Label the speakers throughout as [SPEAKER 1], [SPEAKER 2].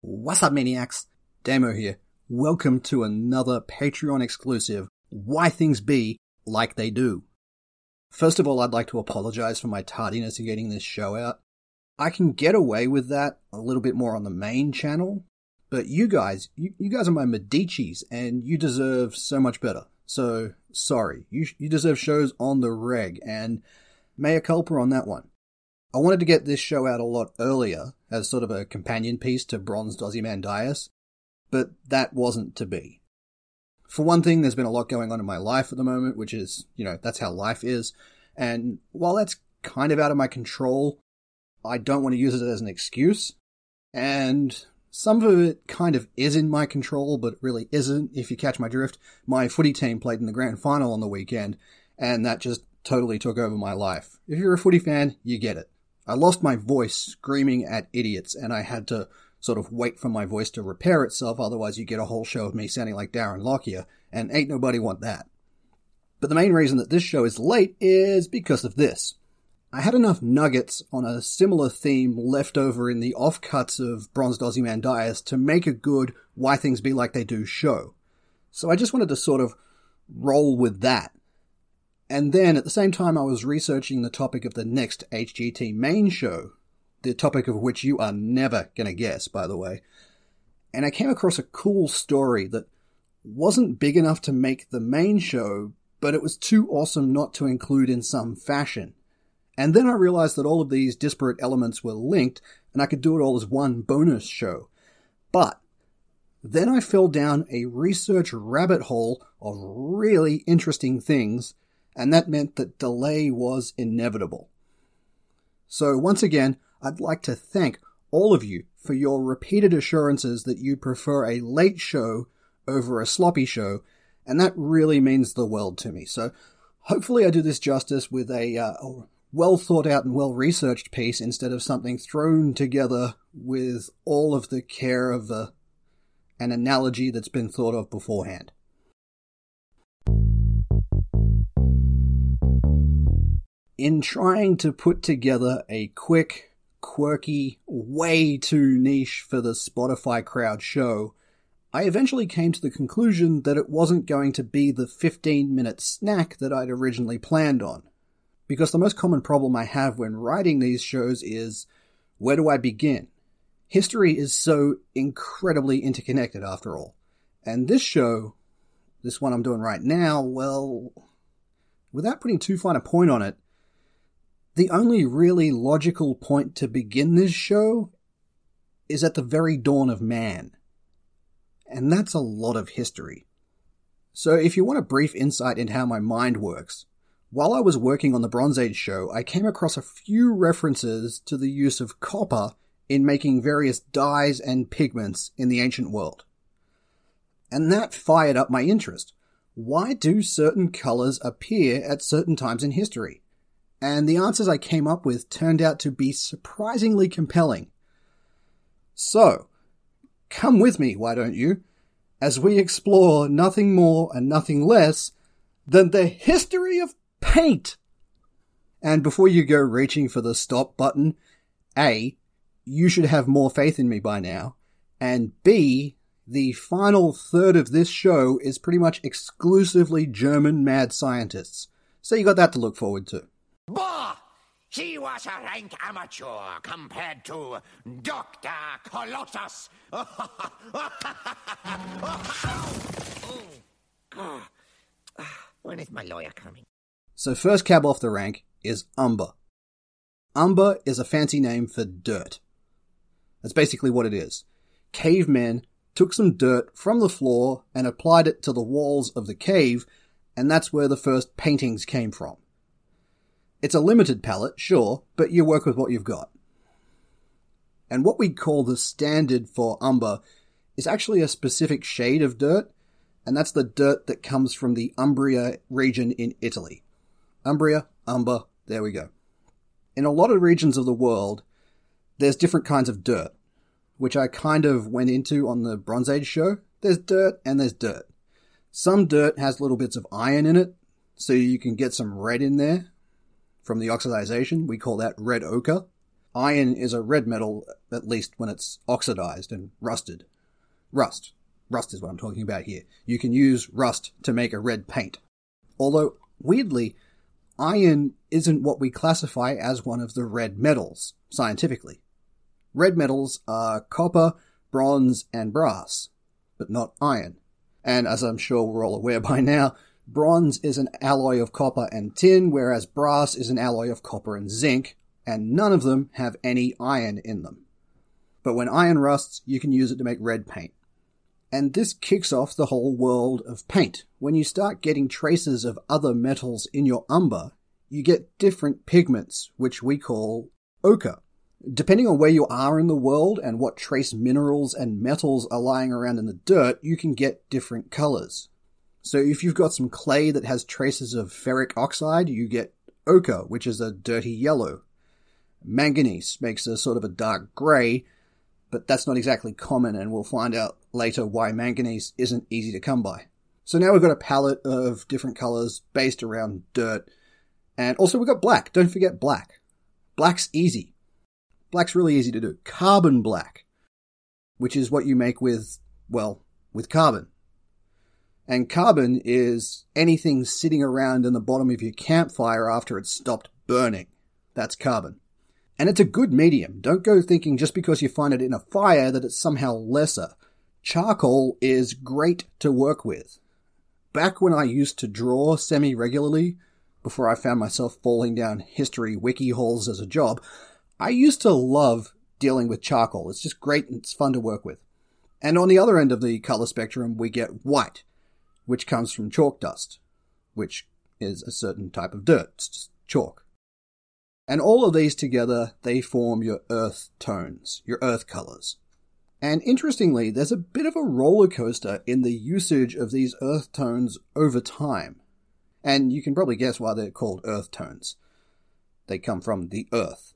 [SPEAKER 1] What's up, maniacs? Damo here. Welcome to another Patreon exclusive Why Things Be Like They Do. First of all, I'd like to apologize for my tardiness in getting this show out. I can get away with that a little bit more on the main channel, but you guys, you, you guys are my Medicis and you deserve so much better. So, sorry. You, you deserve shows on the reg and mea culpa on that one. I wanted to get this show out a lot earlier as sort of a companion piece to Bronzed Ozymandias, but that wasn't to be. For one thing, there's been a lot going on in my life at the moment, which is, you know, that's how life is. And while that's kind of out of my control, I don't want to use it as an excuse. And some of it kind of is in my control, but really isn't, if you catch my drift. My footy team played in the grand final on the weekend, and that just totally took over my life. If you're a footy fan, you get it. I lost my voice screaming at idiots, and I had to sort of wait for my voice to repair itself, otherwise you get a whole show of me sounding like Darren Lockyer, and ain't nobody want that. But the main reason that this show is late is because of this. I had enough nuggets on a similar theme left over in the offcuts of Bronzed Ozymandias to make a good Why Things Be Like They Do show. So I just wanted to sort of roll with that. And then at the same time, I was researching the topic of the next HGT main show, the topic of which you are never going to guess, by the way. And I came across a cool story that wasn't big enough to make the main show, but it was too awesome not to include in some fashion. And then I realized that all of these disparate elements were linked, and I could do it all as one bonus show. But then I fell down a research rabbit hole of really interesting things and that meant that delay was inevitable. So once again, I'd like to thank all of you for your repeated assurances that you prefer a late show over a sloppy show, and that really means the world to me. So hopefully I do this justice with a, uh, well thought out and well researched piece instead of something thrown together with all of the care of a, an analogy that's been thought of beforehand. In trying to put together a quick, quirky, way too niche for the Spotify crowd show, I eventually came to the conclusion that it wasn't going to be the 15 minute snack that I'd originally planned on. Because the most common problem I have when writing these shows is where do I begin? History is so incredibly interconnected after all. And this show, this one I'm doing right now, well, without putting too fine a point on it, the only really logical point to begin this show is at the very dawn of man. And that's a lot of history. So if you want a brief insight into how my mind works, while I was working on the Bronze Age show, I came across a few references to the use of copper in making various dyes and pigments in the ancient world. And that fired up my interest. Why do certain colors appear at certain times in history? And the answers I came up with turned out to be surprisingly compelling. So, come with me, why don't you, as we explore nothing more and nothing less than the history of paint. And before you go reaching for the stop button, A, you should have more faith in me by now, and B, the final third of this show is pretty much exclusively German mad scientists. So you got that to look forward to.
[SPEAKER 2] Bah! He was a rank amateur compared to Dr. Colossus. when is my lawyer coming?
[SPEAKER 1] So, first cab off the rank is umber. Umber is a fancy name for dirt. That's basically what it is. Cavemen took some dirt from the floor and applied it to the walls of the cave, and that's where the first paintings came from. It's a limited palette, sure, but you work with what you've got. And what we call the standard for umber is actually a specific shade of dirt, and that's the dirt that comes from the Umbria region in Italy. Umbria, umber, there we go. In a lot of regions of the world, there's different kinds of dirt, which I kind of went into on the Bronze Age show. There's dirt and there's dirt. Some dirt has little bits of iron in it, so you can get some red in there, from the oxidization. We call that red ochre. iron is a red metal, at least when it's oxidized and rusted. Rust. Rust is what I'm talking about here. You can use rust to make a red paint. Although, weirdly, iron isn't what we classify as one of the red metals, scientifically. Red metals are copper, bronze, and brass, but not iron. And as I'm sure we're all aware by now, bronze is an alloy of copper and tin, whereas brass is an alloy of copper and zinc, and none of them have any iron in them. But when iron rusts, you can use it to make red paint. And this kicks off the whole world of paint. When you start getting traces of other metals in your umber, you get different pigments, which we call ochre. Depending on where you are in the world and what trace minerals and metals are lying around in the dirt, you can get different colors. So if you've got some clay that has traces of ferric oxide, you get ochre, which is a dirty yellow. Manganese makes a sort of a dark grey, but that's not exactly common, and we'll find out later why manganese isn't easy to come by. So now we've got a palette of different colors based around dirt, and also we've got black. Don't forget black. Black's easy. Black's really easy to do. Carbon black, which is what you make with, well, with carbon. And carbon is anything sitting around in the bottom of your campfire after it's stopped burning. That's carbon. And it's a good medium. Don't go thinking just because you find it in a fire that it's somehow lesser. Charcoal is great to work with. Back when I used to draw semi regularly, before I found myself falling down history wiki holes as a job, I used to love dealing with charcoal. It's just great and it's fun to work with. And on the other end of the color spectrum, we get white, which comes from chalk dust, which is a certain type of dirt. It's just chalk. And all of these together, they form your earth tones, your earth colors. And interestingly, there's a bit of a roller coaster in the usage of these earth tones over time. And you can probably guess why they're called earth tones. They come from the earth.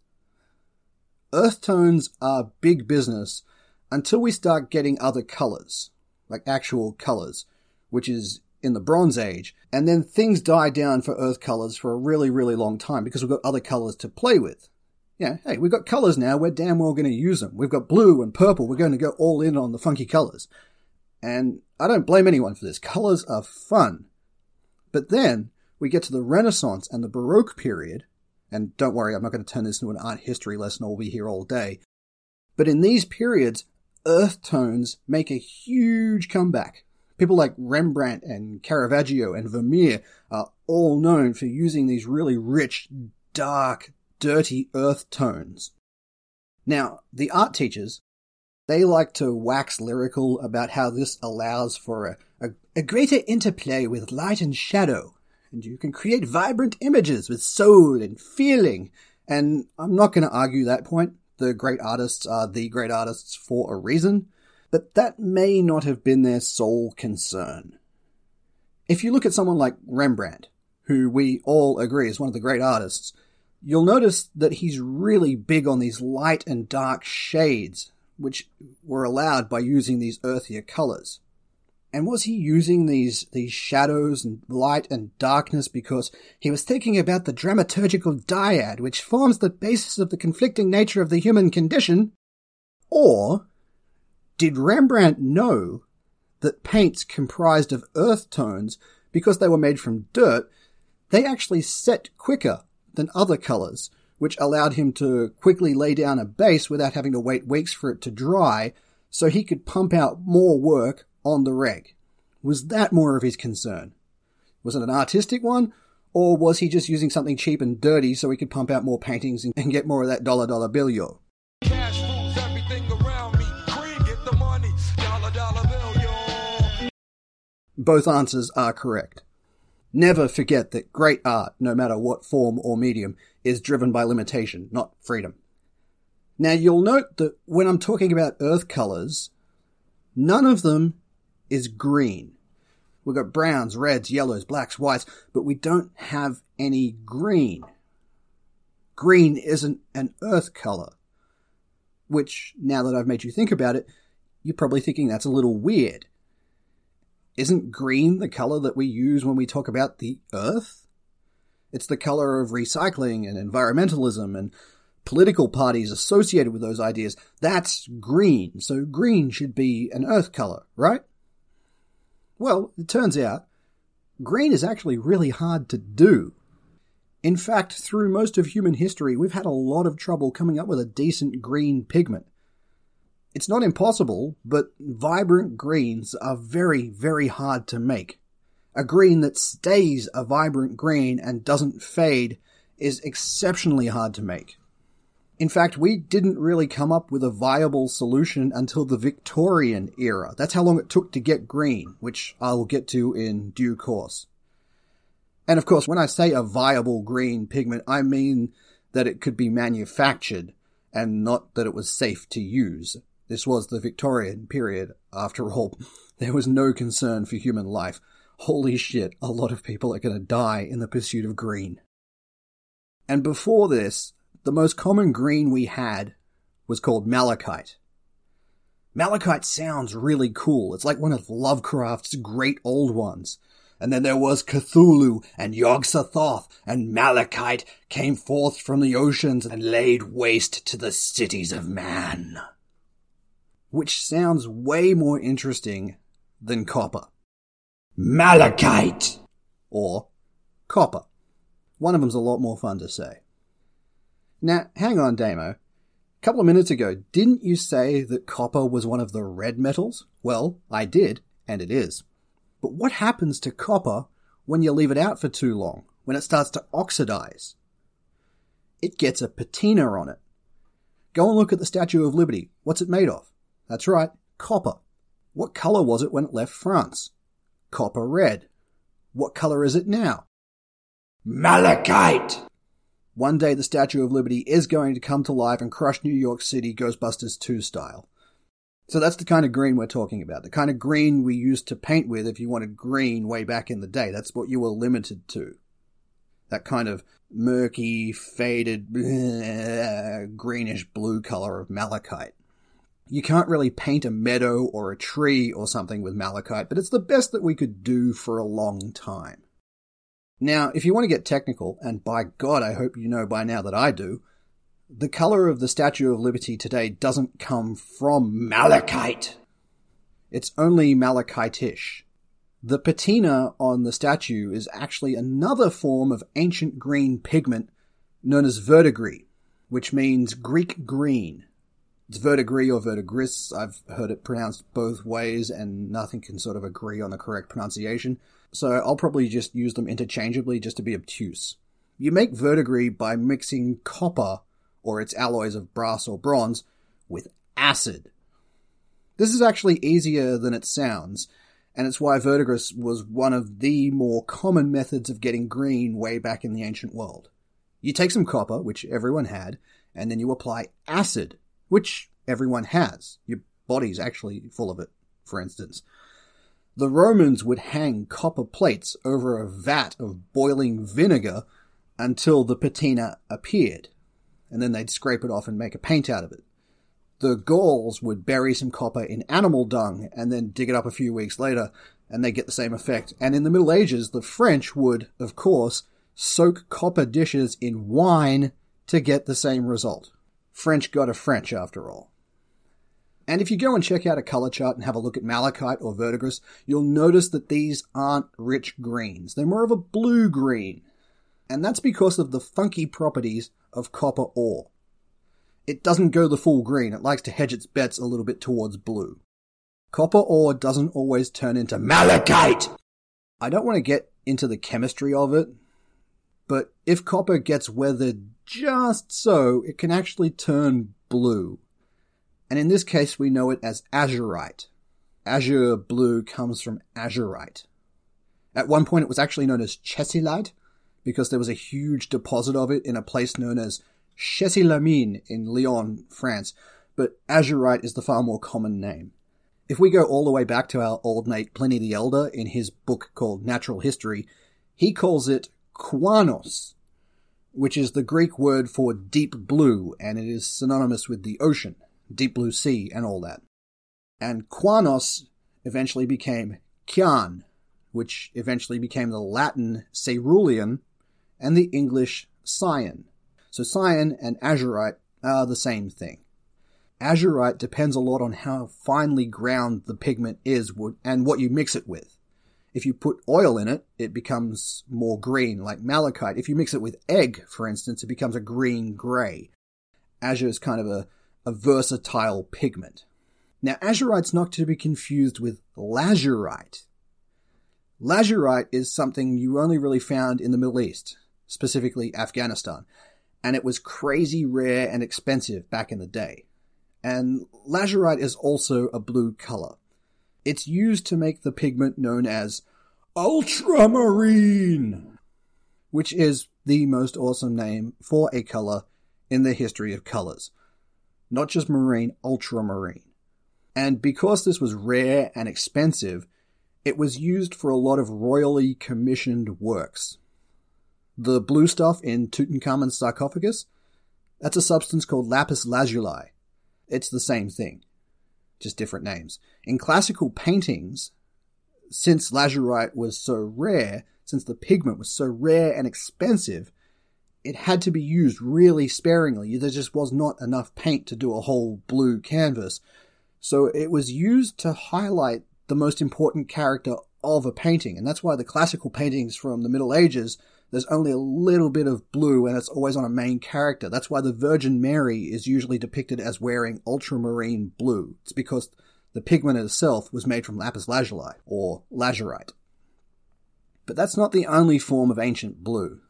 [SPEAKER 1] Earth tones are big business until we start getting other colors, like actual colors, which is in the Bronze Age, and then things die down for Earth colors for a really, really long time because we've got other colors to play with. Yeah, hey, we've got colors now, we're damn well going to use them. We've got blue and purple, we're going to go all in on the funky colors. And I don't blame anyone for this. Colors are fun. But then we get to the Renaissance and the Baroque period, and don't worry, I'm not going to turn this into an art history lesson, I'll be here all day. But in these periods, earth tones make a huge comeback. People like Rembrandt and Caravaggio and Vermeer are all known for using these really rich, dark, dirty earth tones. Now, the art teachers, they like to wax lyrical about how this allows for a, a, a greater interplay with light and shadow, and you can create vibrant images with soul and feeling. And I'm not going to argue that point. The great artists are the great artists for a reason but that may not have been their sole concern. If you look at someone like Rembrandt, who we all agree is one of the great artists, you'll notice that he's really big on these light and dark shades, which were allowed by using these earthier colors. And was he using these, these shadows and light and darkness because he was thinking about the dramaturgical dyad which forms the basis of the conflicting nature of the human condition? Or did Rembrandt know that paints comprised of earth tones because they were made from dirt, they actually set quicker than other colors, which allowed him to quickly lay down a base without having to wait weeks for it to dry, so he could pump out more work on the reg. Was that more of his concern? Was it an artistic one, or was he just using something cheap and dirty so he could pump out more paintings and get more of that dollar dollar bill? Both answers are correct. Never forget that great art, no matter what form or medium, is driven by limitation, not freedom. Now you'll note that when I'm talking about earth colors, none of them is green. We've got browns, reds, yellows, blacks, whites, but we don't have any green. Green isn't an earth color. Which, now that I've made you think about it, you're probably thinking that's a little weird isn't green the color that we use when we talk about the earth? It's the color of recycling and environmentalism and political parties associated with those ideas, that's green. So green should be an earth color, right? Well, it turns out green is actually really hard to do. In fact, through most of human history, we've had a lot of trouble coming up with a decent green pigment. It's not impossible, but vibrant greens are very, very hard to make. A green that stays a vibrant green and doesn't fade is exceptionally hard to make. In fact, we didn't really come up with a viable solution until the Victorian era. That's how long it took to get green, which I'll get to in due course. And of course, when I say a viable green pigment, I mean that it could be manufactured and not that it was safe to use. This was the Victorian period, after all. There was no concern for human life. Holy shit, a lot of people are going to die in the pursuit of green. And before this, the most common green we had was called malachite. Malachite sounds really cool. It's like one of Lovecraft's great old ones. And then there was Cthulhu and Yog-Sothoth, and Malachite came forth from the oceans and laid waste to the cities of man. Which sounds way more interesting than copper. Malachite! Or copper. One of them's a lot more fun to say. Now, hang on, Damo. A couple of minutes ago, didn't you say that copper was one of the red metals? Well, I did, and it is. But what happens to copper when you leave it out for too long, when it starts to oxidize? It gets a patina on it. Go and look at the Statue of Liberty. What's it made of? That's right, copper. What color was it when it left France? Copper red. What color is it now? Malachite! One day the Statue of Liberty is going to come to life and crush New York City Ghostbusters 2 style. So that's the kind of green we're talking about. The kind of green we used to paint with if you wanted green way back in the day. That's what you were limited to. That kind of murky, faded, bleh, greenish blue color of malachite. You can't really paint a meadow or a tree or something with malachite, but it's the best that we could do for a long time. Now, if you want to get technical, and by God, I hope you know by now that I do, the color of the Statue of Liberty today doesn't come from malachite. It's only malachitish. The patina on the statue is actually another form of ancient green pigment known as verdigris, which means Greek green. It's verdigris or verdigris. I've heard it pronounced both ways, and nothing can sort of agree on the correct pronunciation so I'll probably just use them interchangeably just to be obtuse. You make verdigris by mixing copper, or its alloys of brass or bronze, with acid. This is actually easier than it sounds, and it's why verdigris was one of the more common methods of getting green way back in the ancient world. You take some copper, which everyone had, and then you apply acid, which everyone has. Your body's actually full of it, for instance. The Romans would hang copper plates over a vat of boiling vinegar until the patina appeared, and then they'd scrape it off and make a paint out of it. The Gauls would bury some copper in animal dung and then dig it up a few weeks later, and they get the same effect. And in the Middle Ages, the French would, of course, soak copper dishes in wine to get the same result. French got a French after all. And if you go and check out a color chart and have a look at malachite or verdigris, you'll notice that these aren't rich greens. They're more of a blue green. And that's because of the funky properties of copper ore. It doesn't go the full green, it likes to hedge its bets a little bit towards blue. Copper ore doesn't always turn into malachite! I don't want to get into the chemistry of it, but if copper gets weathered just so, it can actually turn blue and in this case we know it as azurite. Azure blue comes from azurite. At one point it was actually known as chessylite because there was a huge deposit of it in a place known as Chessy-les-Mines in Lyon, France, but azurite is the far more common name. If we go all the way back to our old mate Pliny the Elder in his book called Natural History, he calls it quanos, which is the Greek word for deep blue, and it is synonymous with the ocean. Deep Blue Sea, and all that. And Quanos eventually became Cian, which eventually became the Latin Cerulean and the English Cyan. So cyan and azurite are the same thing. Azurite depends a lot on how finely ground the pigment is and what you mix it with. If you put oil in it, it becomes more green, like malachite. If you mix it with egg, for instance, it becomes a green gray. Azure is kind of a, a versatile pigment. Now, azurite's not to be confused with lazurite. Lazurite is something you only really found in the Middle East, specifically Afghanistan, and it was crazy rare and expensive back in the day. And lazurite is also a blue color. It's used to make the pigment known as ultramarine, which is the most awesome name for a color in the history of colors. Not just marine, ultramarine. And because this was rare and expensive, it was used for a lot of royally commissioned works. The blue stuff in Tutankhamun's sarcophagus, that's a substance called lapis lazuli. It's the same thing just different names. In classical paintings, since lazurite was so rare, since the pigment was so rare and expensive, it had to be used really sparingly. There just was not enough paint to do a whole blue canvas. So it was used to highlight the most important character of a painting. And that's why the classical paintings from the Middle Ages there's only a little bit of blue and it's always on a main character. That's why the Virgin Mary is usually depicted as wearing ultramarine blue. It's because the pigment itself was made from lapis lazuli, or lazurite. But that's not the only form of ancient blue.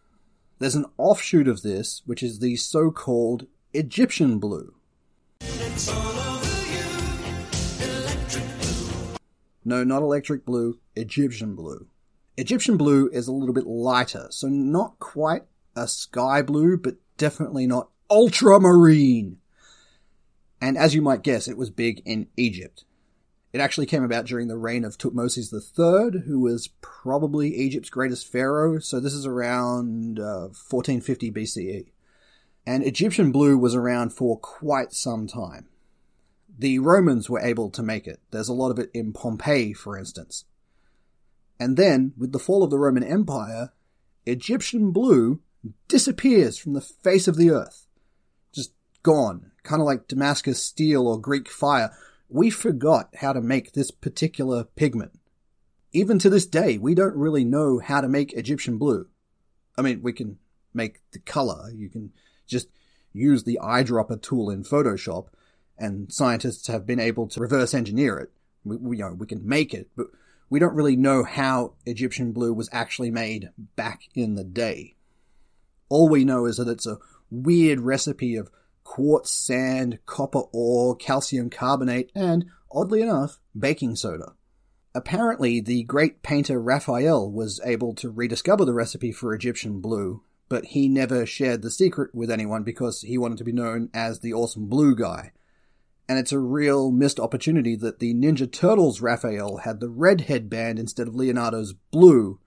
[SPEAKER 1] There's an offshoot of this, which is the so-called Egyptian blue. No, not electric blue, Egyptian blue. Egyptian blue is a little bit lighter, so not quite a sky blue, but definitely not ultramarine. And as you might guess, it was big in Egypt. It actually came about during the reign of Tutmosis III, who was probably Egypt's greatest pharaoh, so this is around uh, 1450 BCE. And Egyptian blue was around for quite some time. The Romans were able to make it. There's a lot of it in Pompeii, for instance. And then, with the fall of the Roman Empire, Egyptian blue disappears from the face of the earth. Just gone. Kind of like Damascus steel or Greek fire. We forgot how to make this particular pigment. Even to this day, we don't really know how to make Egyptian blue. I mean, we can make the color. You can just use the eyedropper tool in Photoshop, and scientists have been able to reverse engineer it. We, we, you know, we can make it, but we don't really know how Egyptian blue was actually made back in the day. All we know is that it's a weird recipe of quartz sand, copper ore, calcium carbonate, and, oddly enough, baking soda. Apparently, the great painter Raphael was able to rediscover the recipe for Egyptian blue, but he never shared the secret with anyone because he wanted to be known as the awesome blue guy, and it's a real missed opportunity that the Ninja Turtles Raphael had the red headband instead of Leonardo's blue.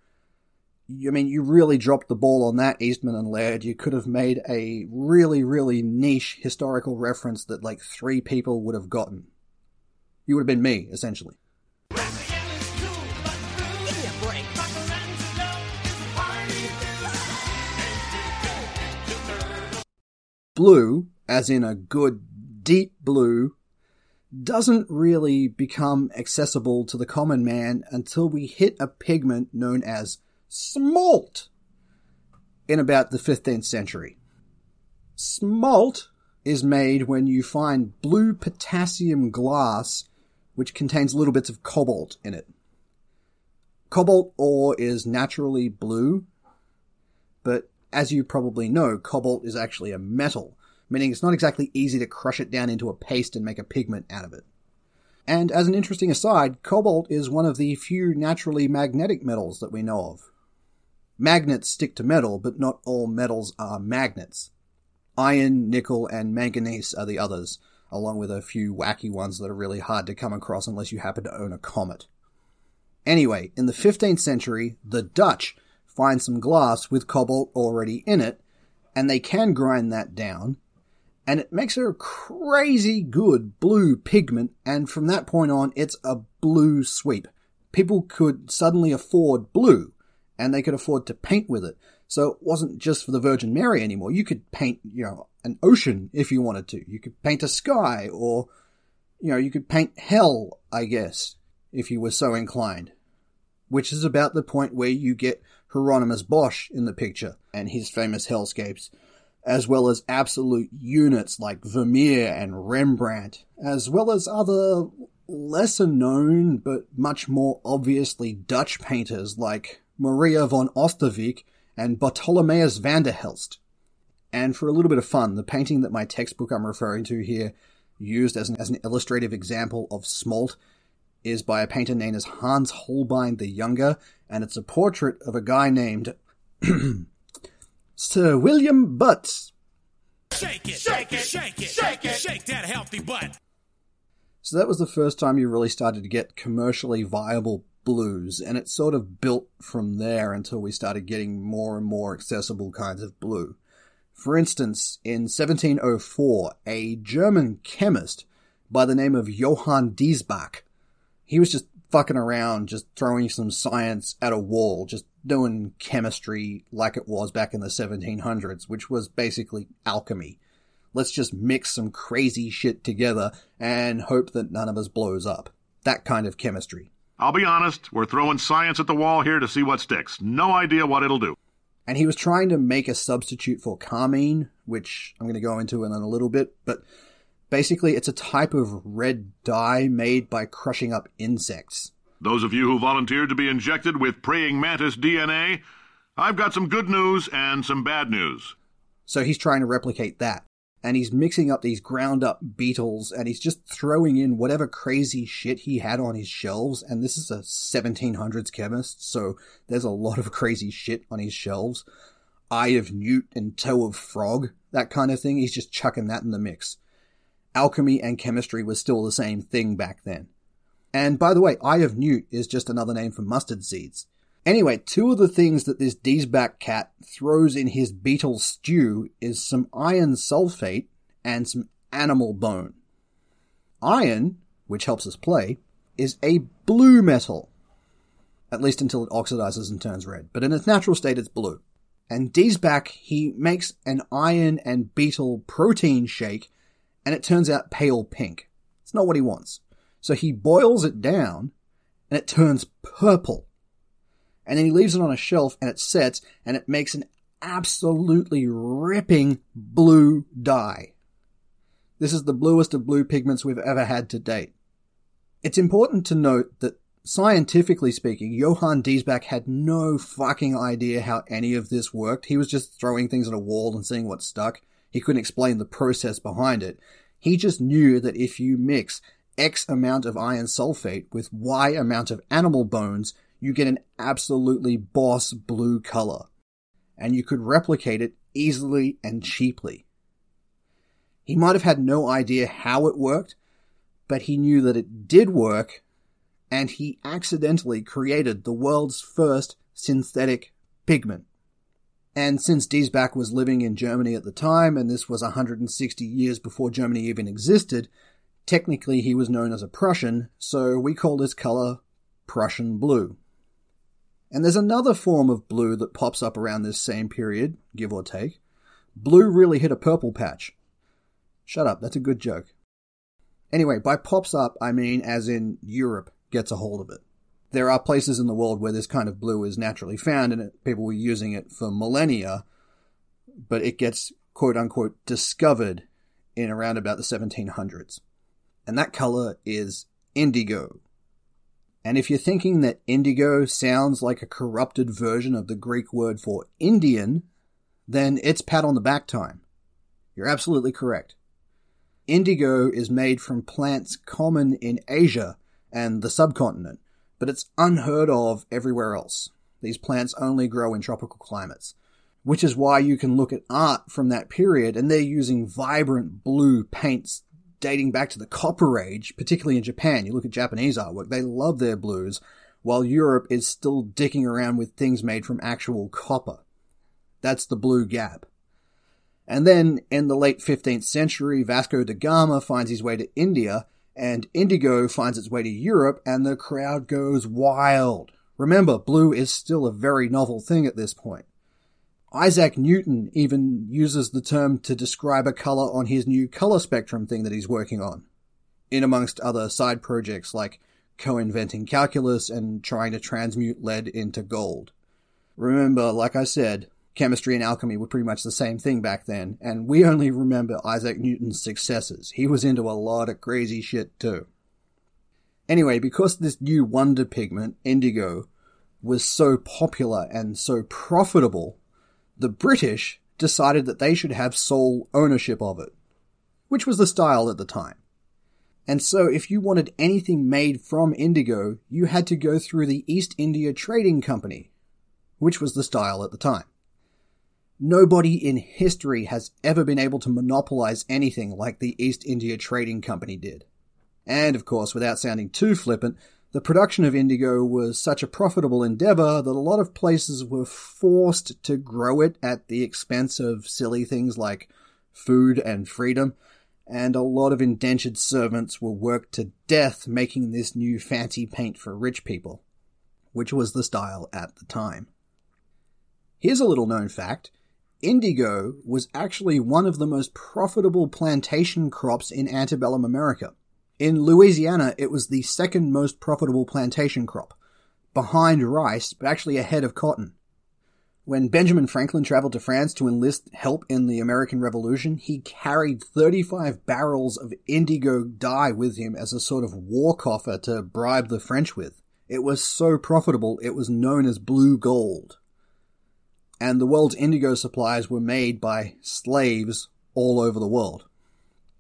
[SPEAKER 1] I mean, you really dropped the ball on that, Eastman and Laird. You could have made a really, really niche historical reference that like three people would have gotten. You would have been me, essentially. Blue, as in a good deep blue doesn't really become accessible to the common man until we hit a pigment known as smalt in about the 15th century. Smalt is made when you find blue potassium glass which contains little bits of cobalt in it. Cobalt ore is naturally blue, but as you probably know, cobalt is actually a metal, meaning it's not exactly easy to crush it down into a paste and make a pigment out of it. And as an interesting aside, cobalt is one of the few naturally magnetic metals that we know of. Magnets stick to metal, but not all metals are magnets. Iron, nickel, and manganese are the others, along with a few wacky ones that are really hard to come across unless you happen to own a comet. Anyway, in the 15th century, the Dutch find some glass with cobalt already in it, and they can grind that down, and it makes a crazy good blue pigment, and from that point on, it's a blue sweep. People could suddenly afford blue, and they could afford to paint with it. So it wasn't just for the Virgin Mary anymore. You could paint, you know, an ocean if you wanted to. You could paint a sky or, you know, you could paint hell, I guess, if you were so inclined. Which is about the point where you get Hieronymus Bosch in the picture and his famous hellscapes, as well as absolute units like Vermeer and Rembrandt, as well as other lesser known but much more obviously Dutch painters like Maria von Oosterwijck and Bartholomeus van der Helst. And for a little bit of fun, the painting that my textbook I'm referring to here used as an, as an illustrative example of smalt is by a painter named as Hans Holbein the Younger, and it's a portrait of a guy named Sir William Butts.
[SPEAKER 3] Shake it, shake it, shake it, shake it, shake that healthy butt.
[SPEAKER 1] So that was the first time you really started to get commercially viable blues, and it sort of built from there until we started getting more and more accessible kinds of blue. For instance, in 1704, a German chemist by the name of Johann Diesbach, he was just fucking around, just throwing some science at a wall, just doing chemistry like it was back in the 1700s, which was basically alchemy. Let's just mix some crazy shit together and hope that none of us blows up. That kind of chemistry.
[SPEAKER 4] I'll be honest, we're throwing science at the wall here to see what sticks. No idea what it'll do.
[SPEAKER 1] And he was trying to make a substitute for carmine, which I'm going to go into in a little bit, but basically it's a type of red dye made by crushing up insects.
[SPEAKER 4] Those of you who volunteered to be injected with praying mantis DNA, I've got some good news and some bad news.
[SPEAKER 1] So he's trying to replicate that and he's mixing up these ground up beetles and he's just throwing in whatever crazy shit he had on his shelves. And this is a 1700s chemist, so there's a lot of crazy shit on his shelves. Eye of newt and toe of frog, that kind of thing. He's just chucking that in the mix. Alchemy and chemistry was still the same thing back then. And by the way, eye of newt is just another name for mustard seeds. Anyway, two of the things that this Diesbach cat throws in his beetle stew is some iron sulfate and some animal bone. Iron, which helps us play, is a blue metal. At least until it oxidizes and turns red, but in its natural state it's blue. And Diesbach, he makes an iron and beetle protein shake, and it turns out pale pink. It's not what he wants. So he boils it down, and it turns purple and then he leaves it on a shelf and it sets and it makes an absolutely ripping blue dye. This is the bluest of blue pigments we've ever had to date. It's important to note that scientifically speaking, Johann Diesbach had no fucking idea how any of this worked. He was just throwing things at a wall and seeing what stuck. He couldn't explain the process behind it. He just knew that if you mix X amount of iron sulfate with Y amount of animal bones, you get an absolutely boss blue color, and you could replicate it easily and cheaply. He might have had no idea how it worked, but he knew that it did work, and he accidentally created the world's first synthetic pigment. And since Diesbach was living in Germany at the time, and this was 160 years before Germany even existed, technically he was known as a Prussian, so we call this color Prussian blue. And there's another form of blue that pops up around this same period, give or take. Blue really hit a purple patch. Shut up, that's a good joke. Anyway, by pops up, I mean as in Europe gets a hold of it. There are places in the world where this kind of blue is naturally found and it, people were using it for millennia, but it gets quote unquote discovered in around about the 1700s. And that color is indigo. And if you're thinking that indigo sounds like a corrupted version of the Greek word for Indian, then it's pat on the back time. You're absolutely correct. Indigo is made from plants common in Asia and the subcontinent, but it's unheard of everywhere else. These plants only grow in tropical climates, which is why you can look at art from that period and they're using vibrant blue paints dating back to the Copper Age, particularly in Japan. You look at Japanese artwork, they love their blues, while Europe is still dicking around with things made from actual copper. That's the blue gap. And then in the late 15th century, Vasco da Gama finds his way to India, and indigo finds its way to Europe, and the crowd goes wild. Remember, blue is still a very novel thing at this point. Isaac Newton even uses the term to describe a color on his new color spectrum thing that he's working on, in amongst other side projects like co-inventing calculus and trying to transmute lead into gold. Remember, like I said, chemistry and alchemy were pretty much the same thing back then, and we only remember Isaac Newton's successes. He was into a lot of crazy shit too. Anyway, because this new wonder pigment, indigo, was so popular and so profitable, the British decided that they should have sole ownership of it, which was the style at the time. And so if you wanted anything made from indigo, you had to go through the East India Trading Company, which was the style at the time. Nobody in history has ever been able to monopolize anything like the East India Trading Company did. And of course, without sounding too flippant, the production of indigo was such a profitable endeavor that a lot of places were forced to grow it at the expense of silly things like food and freedom, and a lot of indentured servants were worked to death making this new fancy paint for rich people, which was the style at the time. Here's a little known fact. Indigo was actually one of the most profitable plantation crops in antebellum America. In Louisiana, it was the second most profitable plantation crop, behind rice, but actually ahead of cotton. When Benjamin Franklin traveled to France to enlist help in the American Revolution, he carried 35 barrels of indigo dye with him as a sort of war coffer to bribe the French with. It was so profitable, it was known as blue gold. And the world's indigo supplies were made by slaves all over the world.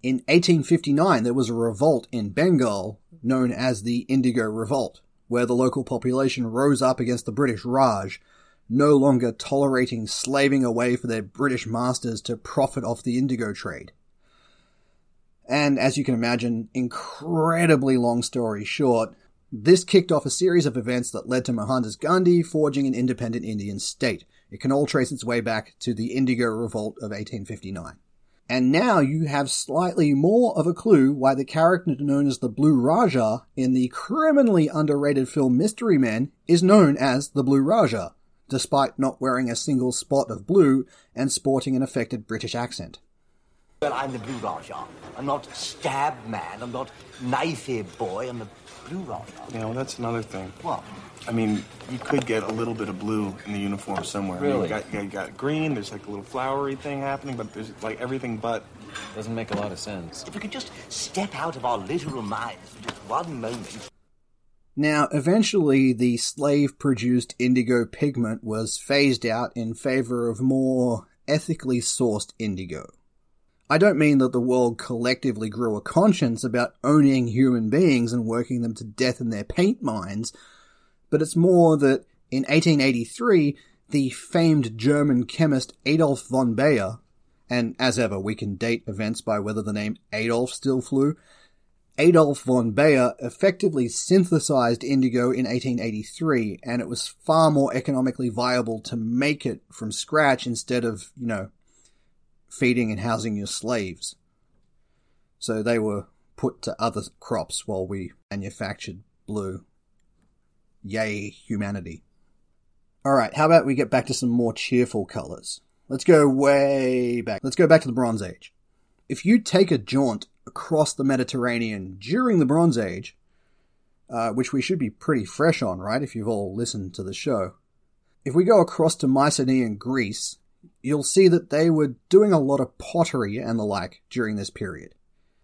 [SPEAKER 1] In 1859, there was a revolt in Bengal known as the Indigo Revolt, where the local population rose up against the British Raj, no longer tolerating slaving away for their British masters to profit off the indigo trade. And as you can imagine, incredibly long story short, this kicked off a series of events that led to Mohandas Gandhi forging an independent Indian state. It can all trace its way back to the Indigo Revolt of 1859. And now you have slightly more of a clue why the character known as the Blue Raja in the criminally underrated film Mystery Men is known as the Blue Raja, despite not wearing a single spot of blue and sporting an affected British accent.
[SPEAKER 5] Well, I'm the Blue Raja. I'm not Stab Man. I'm not Knifey Boy. I'm the Blue Raja.
[SPEAKER 6] You know, that's another thing.
[SPEAKER 5] What?
[SPEAKER 6] I mean, you could get a little bit of blue in the uniform somewhere. I mean,
[SPEAKER 5] Really?
[SPEAKER 6] you, got, you got green, there's like a little flowery thing happening, but there's like everything but.
[SPEAKER 7] Doesn't make a lot of sense.
[SPEAKER 5] If we could just step out of our literal minds for just one moment.
[SPEAKER 1] Now, eventually, the slave produced indigo pigment was phased out in favor of more ethically sourced indigo. I don't mean that the world collectively grew a conscience about owning human beings and working them to death in their paint mines, but it's more that in 1883, the famed German chemist Adolf von Baeyer, and as ever, we can date events by whether the name Adolf still flew, Adolf von Baeyer effectively synthesized indigo in 1883, and it was far more economically viable to make it from scratch instead of, you know, feeding and housing your slaves. So they were put to other crops while we manufactured blue. Yay, humanity. Alright, how about we get back to some more cheerful colors? Let's go way back. Let's go back to the Bronze Age. If you take a jaunt across the Mediterranean during the Bronze Age, uh, which we should be pretty fresh on, right, if you've all listened to the show, if we go across to Mycenaean Greece, you'll see that they were doing a lot of pottery and the like during this period.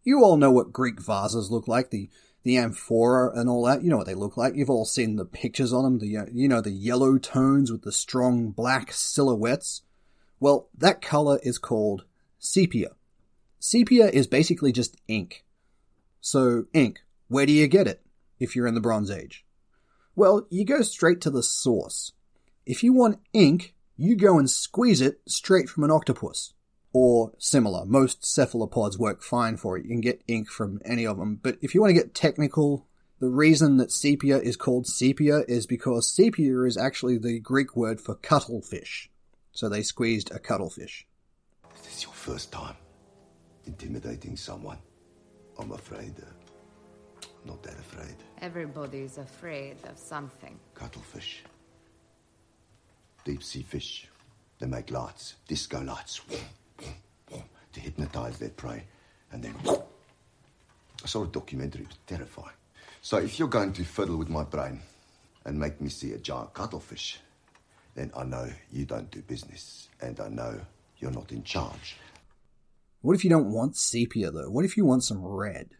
[SPEAKER 1] You all know what Greek vases look like, the the amphora and all that. You know what they look like. You've all seen the pictures on them. The uh, you know the yellow tones with the strong black silhouettes. Well, that color is called sepia. Sepia is basically just ink. So ink, where do you get it if you're in the Bronze Age? Well, you go straight to the source. If you want ink, you go and squeeze it straight from an octopus. Or similar. Most cephalopods work fine for it. You can get ink from any of them. But if you want to get technical, the reason that sepia is called sepia is because sepia is actually the Greek word for cuttlefish. So they squeezed a cuttlefish.
[SPEAKER 8] Is this is your first time intimidating someone? I'm afraid. Uh, I'm not that afraid.
[SPEAKER 9] Everybody's afraid of something.
[SPEAKER 8] Cuttlefish. Deep sea fish. They make lights, disco lights, to hypnotize their prey. And then I saw a documentary, it was terrifying. So if you're going to fiddle with my brain and make me see a giant cuttlefish, then I know you don't do business, and I know you're not in charge.
[SPEAKER 1] What if you don't want sepia though? What if you want some red?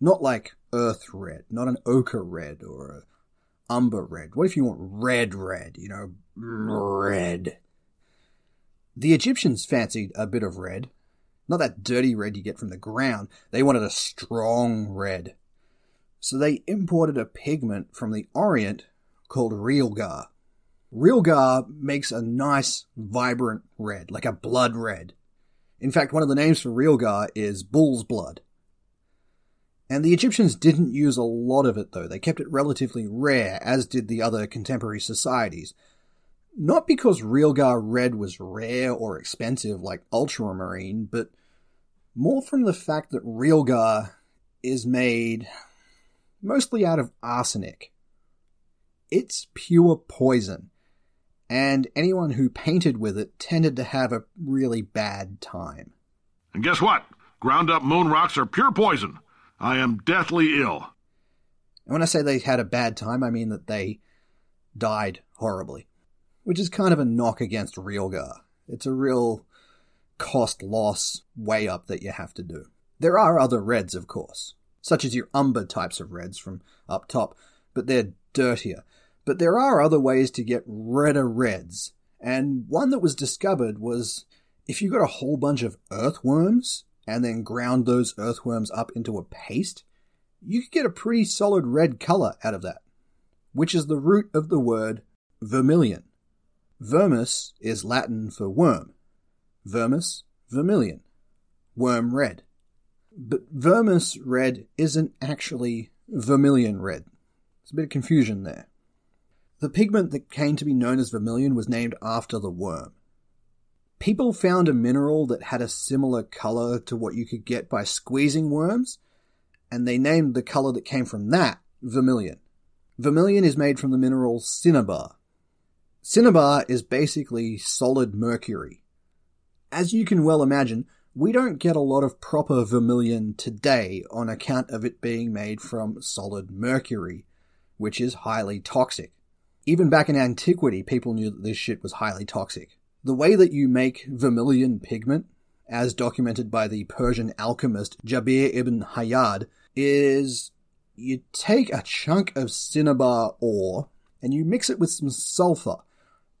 [SPEAKER 1] Not like earth red, not an ochre red or a umber red. What if you want red red, you know, red? The Egyptians fancied a bit of red. Not that dirty red you get from the ground. They wanted a strong red. So they imported a pigment from the Orient called realgar. Realgar makes a nice, vibrant red, like a blood red. In fact, one of the names for realgar is bull's blood. And the Egyptians didn't use a lot of it though. They kept it relatively rare, as did the other contemporary societies. Not because realgar red was rare or expensive like ultramarine, but more from the fact that realgar is made mostly out of arsenic. It's pure poison, and anyone who painted with it tended to have a really bad time.
[SPEAKER 4] And guess what? Ground up moon rocks are pure poison. I am deathly ill.
[SPEAKER 1] And when I say they had a bad time, I mean that they died horribly, which is kind of a knock against Realgar. It's a real cost loss way up that you have to do. There are other reds, of course, such as your umber types of reds from up top, but they're dirtier. But there are other ways to get redder reds, and one that was discovered was if you got a whole bunch of earthworms and then ground those earthworms up into a paste, you could get a pretty solid red color out of that, which is the root of the word vermilion. Vermis is Latin for worm. Vermis, vermilion. Worm red. But vermis red isn't actually vermilion red. There's a bit of confusion there. The pigment that came to be known as vermilion was named after the worm. People found a mineral that had a similar color to what you could get by squeezing worms, and they named the color that came from that vermilion. Vermilion is made from the mineral cinnabar. Cinnabar is basically solid mercury. As you can well imagine, we don't get a lot of proper vermilion today on account of it being made from solid mercury, which is highly toxic. Even back in antiquity, people knew that this shit was highly toxic. The way that you make vermilion pigment, as documented by the Persian alchemist Jabir ibn Hayyan, is you take a chunk of cinnabar ore and you mix it with some sulfur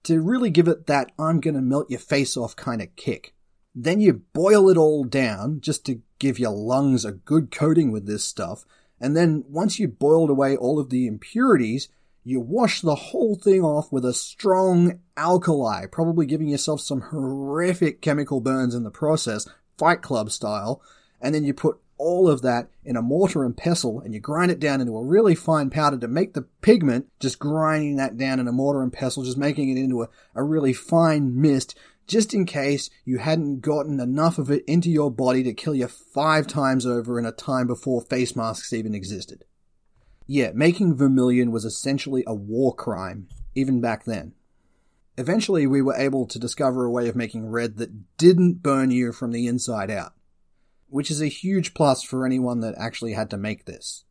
[SPEAKER 1] to really give it that I'm gonna melt your face off kind of kick. Then you boil it all down just to give your lungs a good coating with this stuff. And then once you've boiled away all of the impurities, you wash the whole thing off with a strong alkali, probably giving yourself some horrific chemical burns in the process, Fight Club style. And then you put all of that in a mortar and pestle and you grind it down into a really fine powder to make the pigment, just grinding that down in a mortar and pestle, just making it into a, a really fine mist, just in case you hadn't gotten enough of it into your body to kill you five times over in a time before face masks even existed. Yeah, making vermilion was essentially a war crime, even back then. Eventually, we were able to discover a way of making red that didn't burn you from the inside out which is a huge plus for anyone that actually had to make this.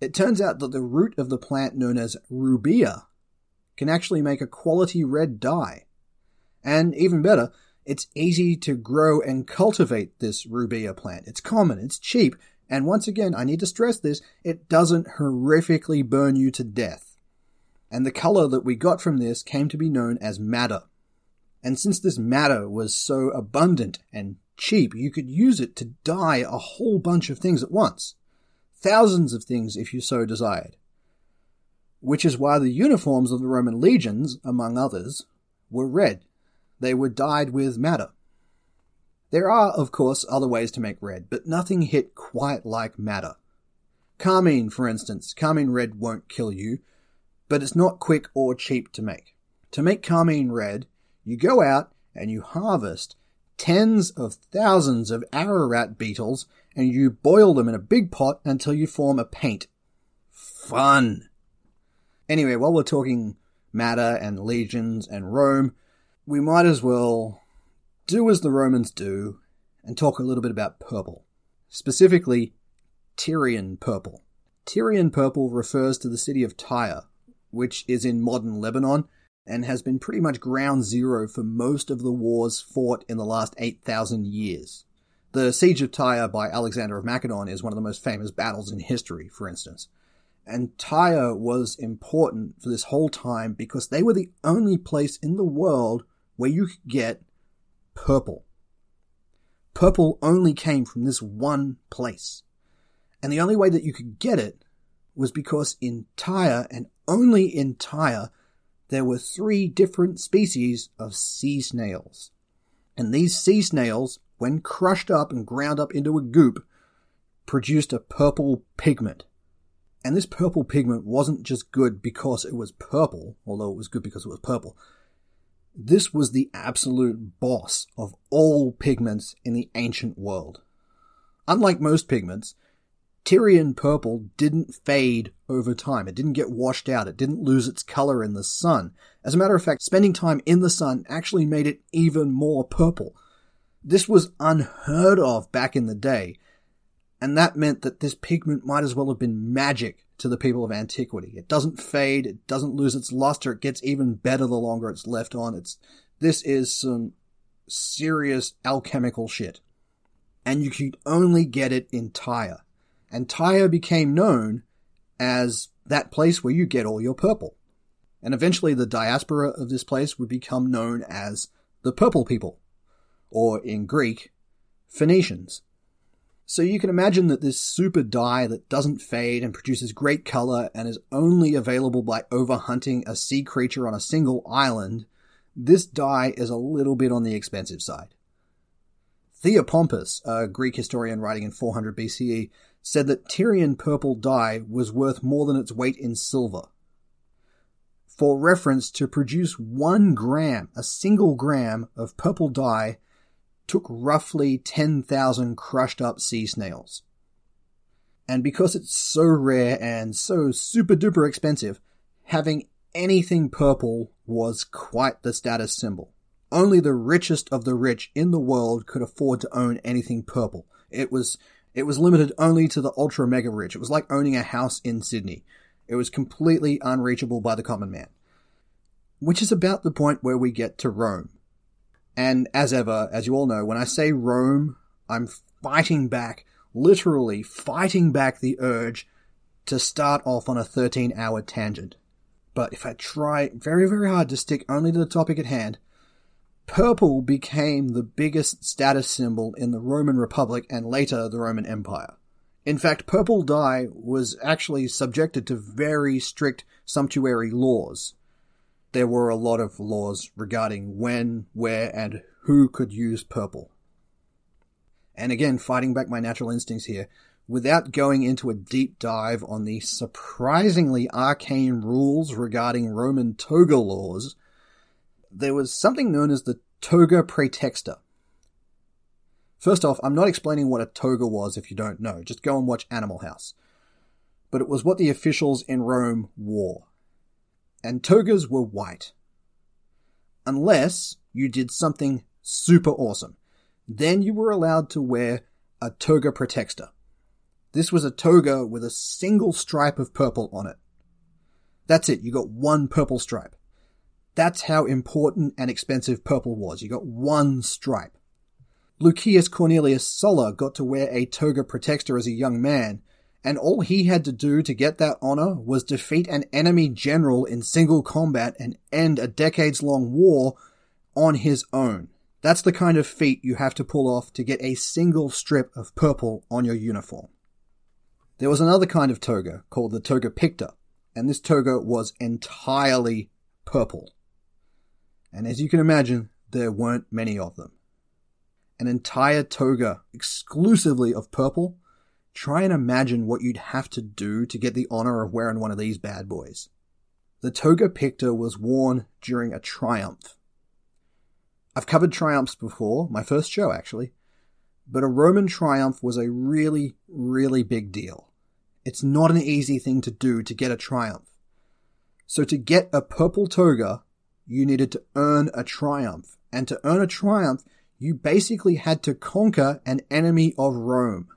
[SPEAKER 1] It turns out that the root of the plant known as rubia can actually make a quality red dye. And even better, it's easy to grow and cultivate this rubia plant. It's common, it's cheap, and once again, I need to stress this, it doesn't horrifically burn you to death. And the color that we got from this came to be known as madder. And since this madder was so abundant and cheap, you could use it to dye a whole bunch of things at once. Thousands of things if you so desired. Which is why the uniforms of the Roman legions, among others, were red. They were dyed with madder. There are, of course, other ways to make red, but nothing hit quite like madder. Carmine, for instance, carmine red won't kill you, but it's not quick or cheap to make. To make carmine red, you go out and you harvest tens of thousands of Ararat beetles and you boil them in a big pot until you form a paint. Fun! Anyway, while we're talking madder and legions and Rome, we might as well do as the Romans do and talk a little bit about purple. Specifically, Tyrian purple. Tyrian purple refers to the city of Tyre, which is in modern Lebanon and has been pretty much ground zero for most of the wars fought in the last 8,000 years. The Siege of Tyre by Alexander of Macedon is one of the most famous battles in history, for instance. And Tyre was important for this whole time because they were the only place in the world where you could get purple. Purple only came from this one place. And the only way that you could get it was because in Tyre, and only in Tyre, there were three different species of sea snails. And these sea snails, when crushed up and ground up into a goop, produced a purple pigment. And this purple pigment wasn't just good because it was purple, although it was good because it was purple. This was the absolute boss of all pigments in the ancient world. Unlike most pigments, Tyrian purple didn't fade over time. It didn't get washed out. It didn't lose its color in the sun. As a matter of fact, spending time in the sun actually made it even more purple. This was unheard of back in the day, and that meant that this pigment might as well have been magic to the people of antiquity. It doesn't fade, it doesn't lose its luster, it gets even better the longer it's left on. It's this is some serious alchemical shit. And you could only get it in Tyre. And Tyre became known as that place where you get all your purple. And eventually the diaspora of this place would become known as the Purple People, or in Greek, Phoenicians. So you can imagine that this super dye that doesn't fade and produces great color and is only available by overhunting a sea creature on a single island, this dye is a little bit on the expensive side. Theopompus, a Greek historian writing in 400 BCE, said that Tyrian purple dye was worth more than its weight in silver. For reference, to produce one gram, a single gram of purple dye took roughly 10,000 crushed up sea snails. And because it's so rare and so super duper expensive, having anything purple was quite the status symbol. Only the richest of the rich in the world could afford to own anything purple. It was it was limited only to the ultra mega rich. It was like owning a house in Sydney. It was completely unreachable by the common man. Which is about the point where we get to Rome. And as ever, as you all know, when I say Rome, I'm fighting back, literally fighting back the urge to start off on a 13 hour tangent. But if I try very, very hard to stick only to the topic at hand, purple became the biggest status symbol in the Roman Republic and later the Roman Empire. In fact, purple dye was actually subjected to very strict sumptuary laws there were a lot of laws regarding when, where, and who could use purple. And again, fighting back my natural instincts here, without going into a deep dive on the surprisingly arcane rules regarding Roman toga laws, there was something known as the toga praetexta. First off, I'm not explaining what a toga was if you don't know, just go and watch Animal House. But it was what the officials in Rome wore and togas were white. Unless you did something super awesome. Then you were allowed to wear a toga praetexta. This was a toga with a single stripe of purple on it. That's it, you got one purple stripe. That's how important and expensive purple was. You got one stripe. Lucius Cornelius Sulla got to wear a toga praetexta as a young man, and all he had to do to get that honor was defeat an enemy general in single combat and end a decades long war on his own. That's the kind of feat you have to pull off to get a single strip of purple on your uniform. There was another kind of toga called the toga picta, and this toga was entirely purple. And as you can imagine, there weren't many of them. An entire toga exclusively of purple Try and imagine what you'd have to do to get the honor of wearing one of these bad boys. The toga picta was worn during a triumph. I've covered triumphs before, my first show actually, but a Roman triumph was a really, really big deal. It's not an easy thing to do to get a triumph. So to get a purple toga, you needed to earn a triumph. And to earn a triumph, you basically had to conquer an enemy of Rome.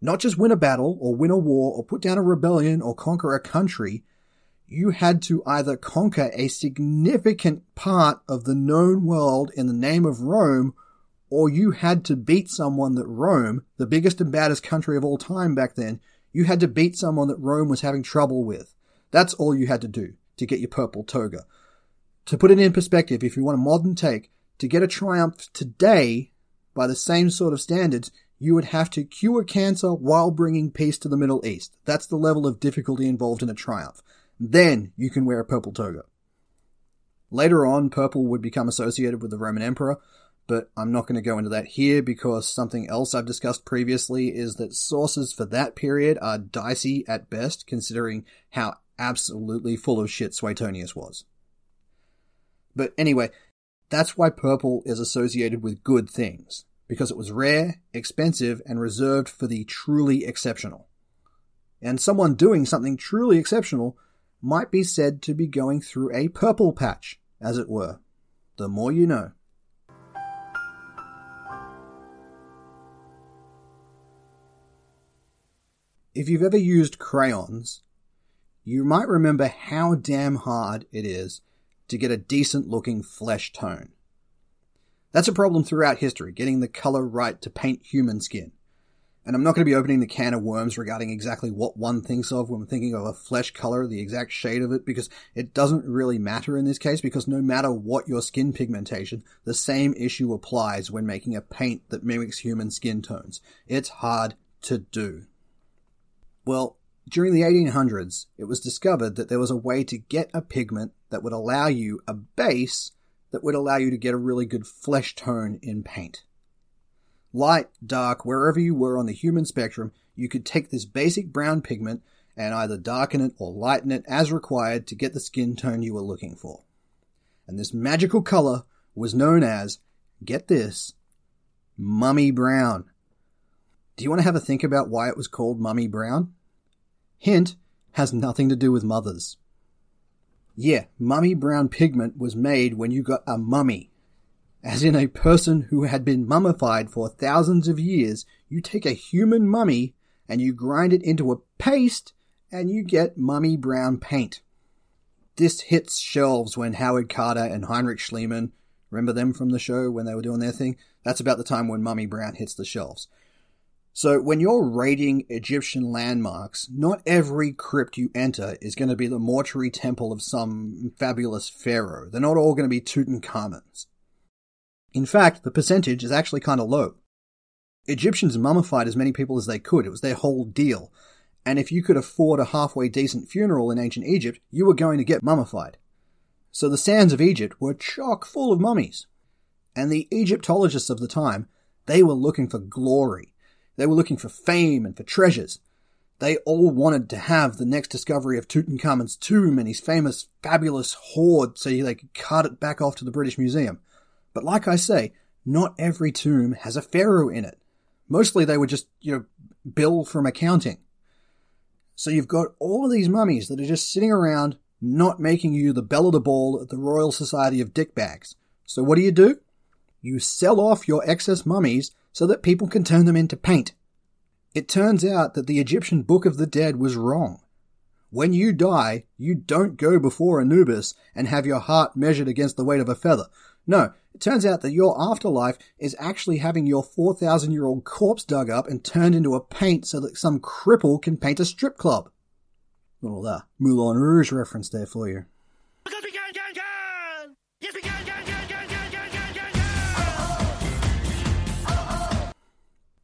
[SPEAKER 1] Not just win a battle or win a war or put down a rebellion or conquer a country. You had to either conquer a significant part of the known world in the name of Rome or you had to beat someone that Rome, the biggest and baddest country of all time back then, you had to beat someone that Rome was having trouble with. That's all you had to do to get your purple toga. To put it in perspective, if you want a modern take, to get a triumph today, by the same sort of standards, you would have to cure cancer while bringing peace to the Middle East. That's the level of difficulty involved in a triumph. Then you can wear a purple toga. Later on, purple would become associated with the Roman Emperor, but I'm not going to go into that here because something else I've discussed previously is that sources for that period are dicey at best, considering how absolutely full of shit Suetonius was. But anyway, that's why purple is associated with good things, because it was rare, expensive, and reserved for the truly exceptional. And someone doing something truly exceptional might be said to be going through a purple patch, as it were. The more you know. If you've ever used crayons, you might remember how damn hard it is to get a decent looking flesh tone. That's a problem throughout history, getting the color right to paint human skin. And I'm not going to be opening the can of worms regarding exactly what one thinks of when thinking of a flesh color, the exact shade of it, because it doesn't really matter in this case, because no matter what your skin pigmentation, the same issue applies when making a paint that mimics human skin tones. It's hard to do. Well, during the 1800s, it was discovered that there was a way to get a pigment that would allow you a base that would allow you to get a really good flesh tone in paint. Light, dark, wherever you were on the human spectrum, you could take this basic brown pigment and either darken it or lighten it as required to get the skin tone you were looking for. And this magical color was known as, get this, mummy brown. Do you want to have a think about why it was called mummy brown? Hint, has nothing to do with mothers. Yeah, mummy brown pigment was made when you got a mummy. As in a person who had been mummified for thousands of years, you take a human mummy and you grind it into a paste and you get mummy brown paint. This hits shelves when Howard Carter and Heinrich Schliemann, remember them from the show when they were doing their thing? That's about the time when mummy brown hits the shelves. So when you're raiding Egyptian landmarks, not every crypt you enter is going to be the mortuary temple of some fabulous pharaoh. They're not all going to be Tutankhamun's. In fact, the percentage is actually kind of low. Egyptians mummified as many people as they could. It was their whole deal. And if you could afford a halfway decent funeral in ancient Egypt, you were going to get mummified. So the sands of Egypt were chock full of mummies. And the Egyptologists of the time, they were looking for glory. They were looking for fame and for treasures. They all wanted to have the next discovery of Tutankhamun's tomb and his famous fabulous hoard so they could cart it back off to the British Museum. But like I say, not every tomb has a pharaoh in it. Mostly they were just, you know, bill from accounting. So you've got all of these mummies that are just sitting around not making you the belle of the ball at the Royal Society of Dickbags. So what do you do? You sell off your excess mummies so that people can turn them into paint. It turns out that the Egyptian Book of the Dead was wrong. When you die, you don't go before Anubis and have your heart measured against the weight of a feather. No, it turns out that your afterlife is actually having your 4,000 year old corpse dug up and turned into a paint so that some cripple can paint a strip club. Little uh, Moulin Rouge reference there for you.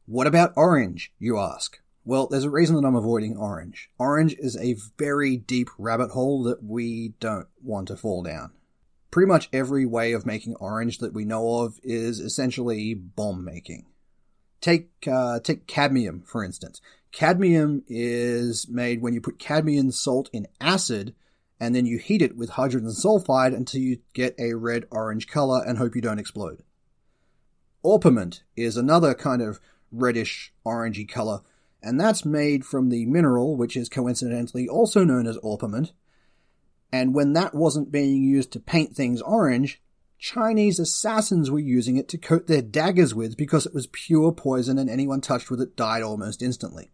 [SPEAKER 1] What about orange, you ask? Well, there's a reason that I'm avoiding orange. Orange is a very deep rabbit hole that we don't want to fall down. Pretty much every way of making orange that we know of is essentially bomb making. Take uh, take cadmium for instance. Cadmium is made when you put cadmium salt in acid and then you heat it with hydrogen sulfide until you get a red orange color and hope you don't explode. Orpiment is another kind of reddish orangey color, and that's made from the mineral which is coincidentally also known as orpiment. And when that wasn't being used to paint things orange, Chinese assassins were using it to coat their daggers with because it was pure poison and anyone touched with it died almost instantly.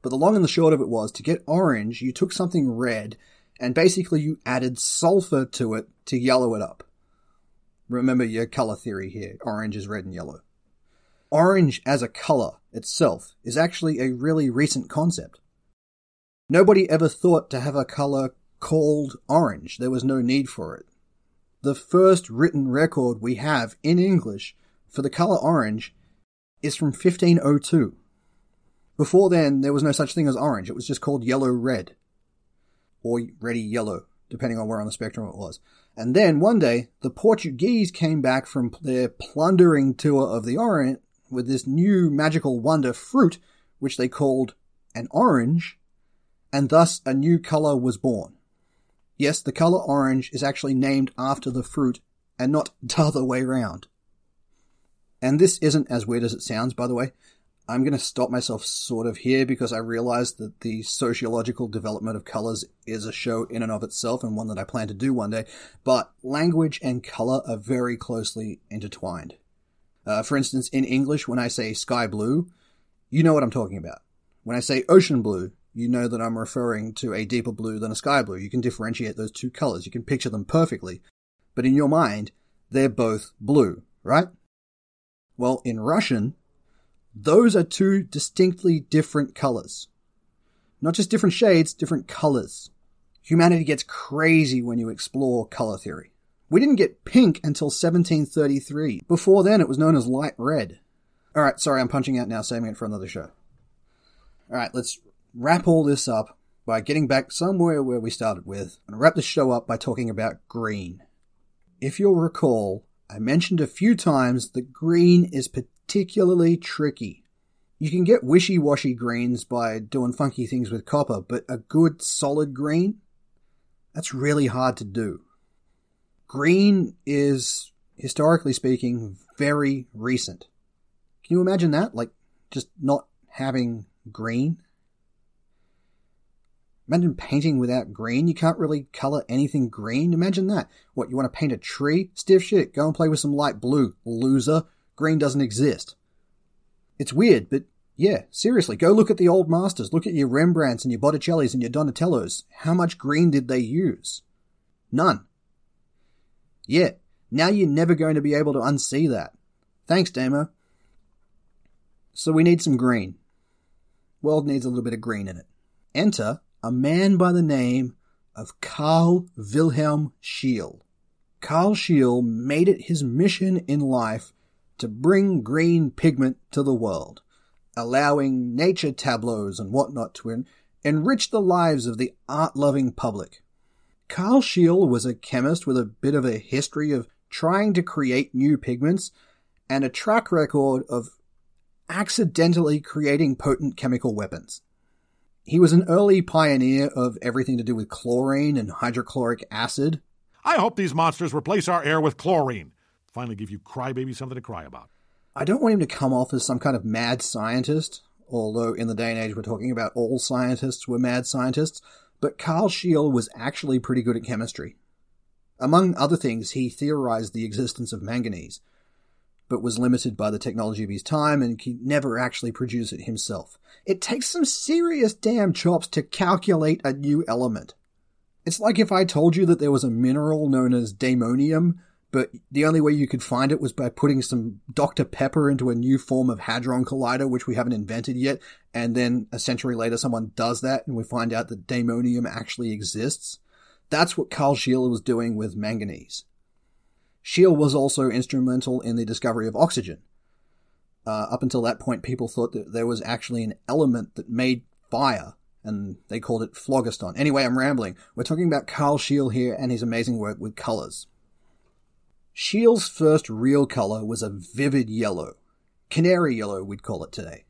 [SPEAKER 1] But the long and the short of it was to get orange, you took something red and basically you added sulfur to it to yellow it up. Remember your color theory here orange is red and yellow. Orange as a color itself is actually a really recent concept. Nobody ever thought to have a color called orange. There was no need for it. The first written record we have in English for the color orange is from 1502. Before then, there was no such thing as orange. It was just called yellow red. Or reddy yellow, depending on where on the spectrum it was. And then one day, the Portuguese came back from their plundering tour of the Orient with this new magical wonder fruit, which they called an orange, and thus a new color was born. Yes, the color orange is actually named after the fruit and not the other way round. And this isn't as weird as it sounds, by the way. I'm going to stop myself sort of here because I realize that the sociological development of colors is a show in and of itself and one that I plan to do one day. But language and color are very closely intertwined. Uh, for instance, in English, when I say sky blue, you know what I'm talking about. When I say ocean blue, you know that I'm referring to a deeper blue than a sky blue. You can differentiate those two colors. You can picture them perfectly. But in your mind, they're both blue, right? Well, in Russian, those are two distinctly different colors. Not just different shades, different colors. Humanity gets crazy when you explore color theory. We didn't get pink until 1733. Before then, it was known as light red. Alright, sorry, I'm punching out now, saving it for another show. Alright, let's wrap all this up by getting back somewhere where we started with, and wrap the show up by talking about green. If you'll recall, I mentioned a few times that green is particularly tricky. You can get wishy-washy greens by doing funky things with copper, but a good solid green? That's really hard to do. Green is, historically speaking, very recent. Can you imagine that? Like, just not having green? Imagine painting without green. You can't really color anything green. Imagine that. What, you want to paint a tree? Stiff shit. Go and play with some light blue. Loser. Green doesn't exist. It's weird, but yeah, seriously, go look at the old masters. Look at your Rembrandts and your Botticellis and your Donatellos. How much green did they use? None. Yeah, now you're never going to be able to unsee that. Thanks, Damo. So we need some green. World needs a little bit of green in it. Enter a man by the name of Carl Wilhelm Scheele. Carl Scheele made it his mission in life to bring green pigment to the world, allowing nature tableaus and whatnot to en- enrich the lives of the art-loving public. Carl Scheele was a chemist with a bit of a history of trying to create new pigments and a track record of accidentally creating potent chemical weapons. He was an early pioneer of everything to do with chlorine and hydrochloric acid.
[SPEAKER 9] I hope these monsters replace our air with chlorine. Finally give you crybaby something to cry about.
[SPEAKER 1] I don't want him to come off as some kind of mad scientist, although in the day and age we're talking about all scientists were mad scientists, but Carl Scheele was actually pretty good at chemistry. Among other things, he theorized the existence of manganese, but was limited by the technology of his time and could never actually produce it himself. It takes some serious damn chops to calculate a new element. It's like if I told you that there was a mineral known as daimonium, but the only way you could find it was by putting some Dr. Pepper into a new form of Hadron Collider, which we haven't invented yet, and then a century later someone does that and we find out that daimonium actually exists. That's what Carl Scheele was doing with manganese. Scheele was also instrumental in the discovery of oxygen. Uh, up until that point, people thought that there was actually an element that made fire, and they called it phlogiston. Anyway, I'm rambling. We're talking about Carl Scheele here and his amazing work with colors. Scheele's first real color was a vivid yellow. Canary yellow, we'd call it today.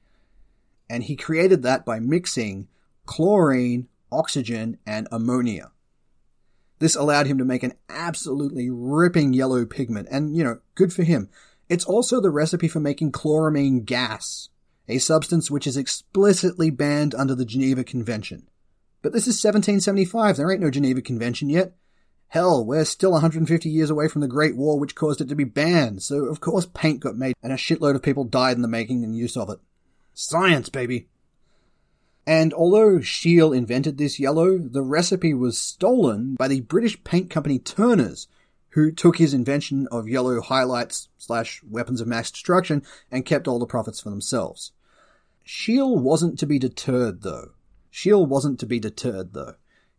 [SPEAKER 1] And he created that by mixing chlorine, oxygen, and ammonia. This allowed him to make an absolutely ripping yellow pigment, and, you know, good for him. It's also the recipe for making chloramine gas, a substance which is explicitly banned under the Geneva Convention. But this is 1775, there ain't no Geneva Convention yet. Hell, we're still 150 years away from the Great War, which caused it to be banned, so of course paint got made, and a shitload of people died in the making and use of it. Science, baby! And although Scheele invented this yellow, the recipe was stolen by the British paint company Turners, who took his invention of yellow highlights slash weapons of mass destruction and kept all the profits for themselves. Scheele wasn't to be deterred though. Scheele wasn't to be deterred though.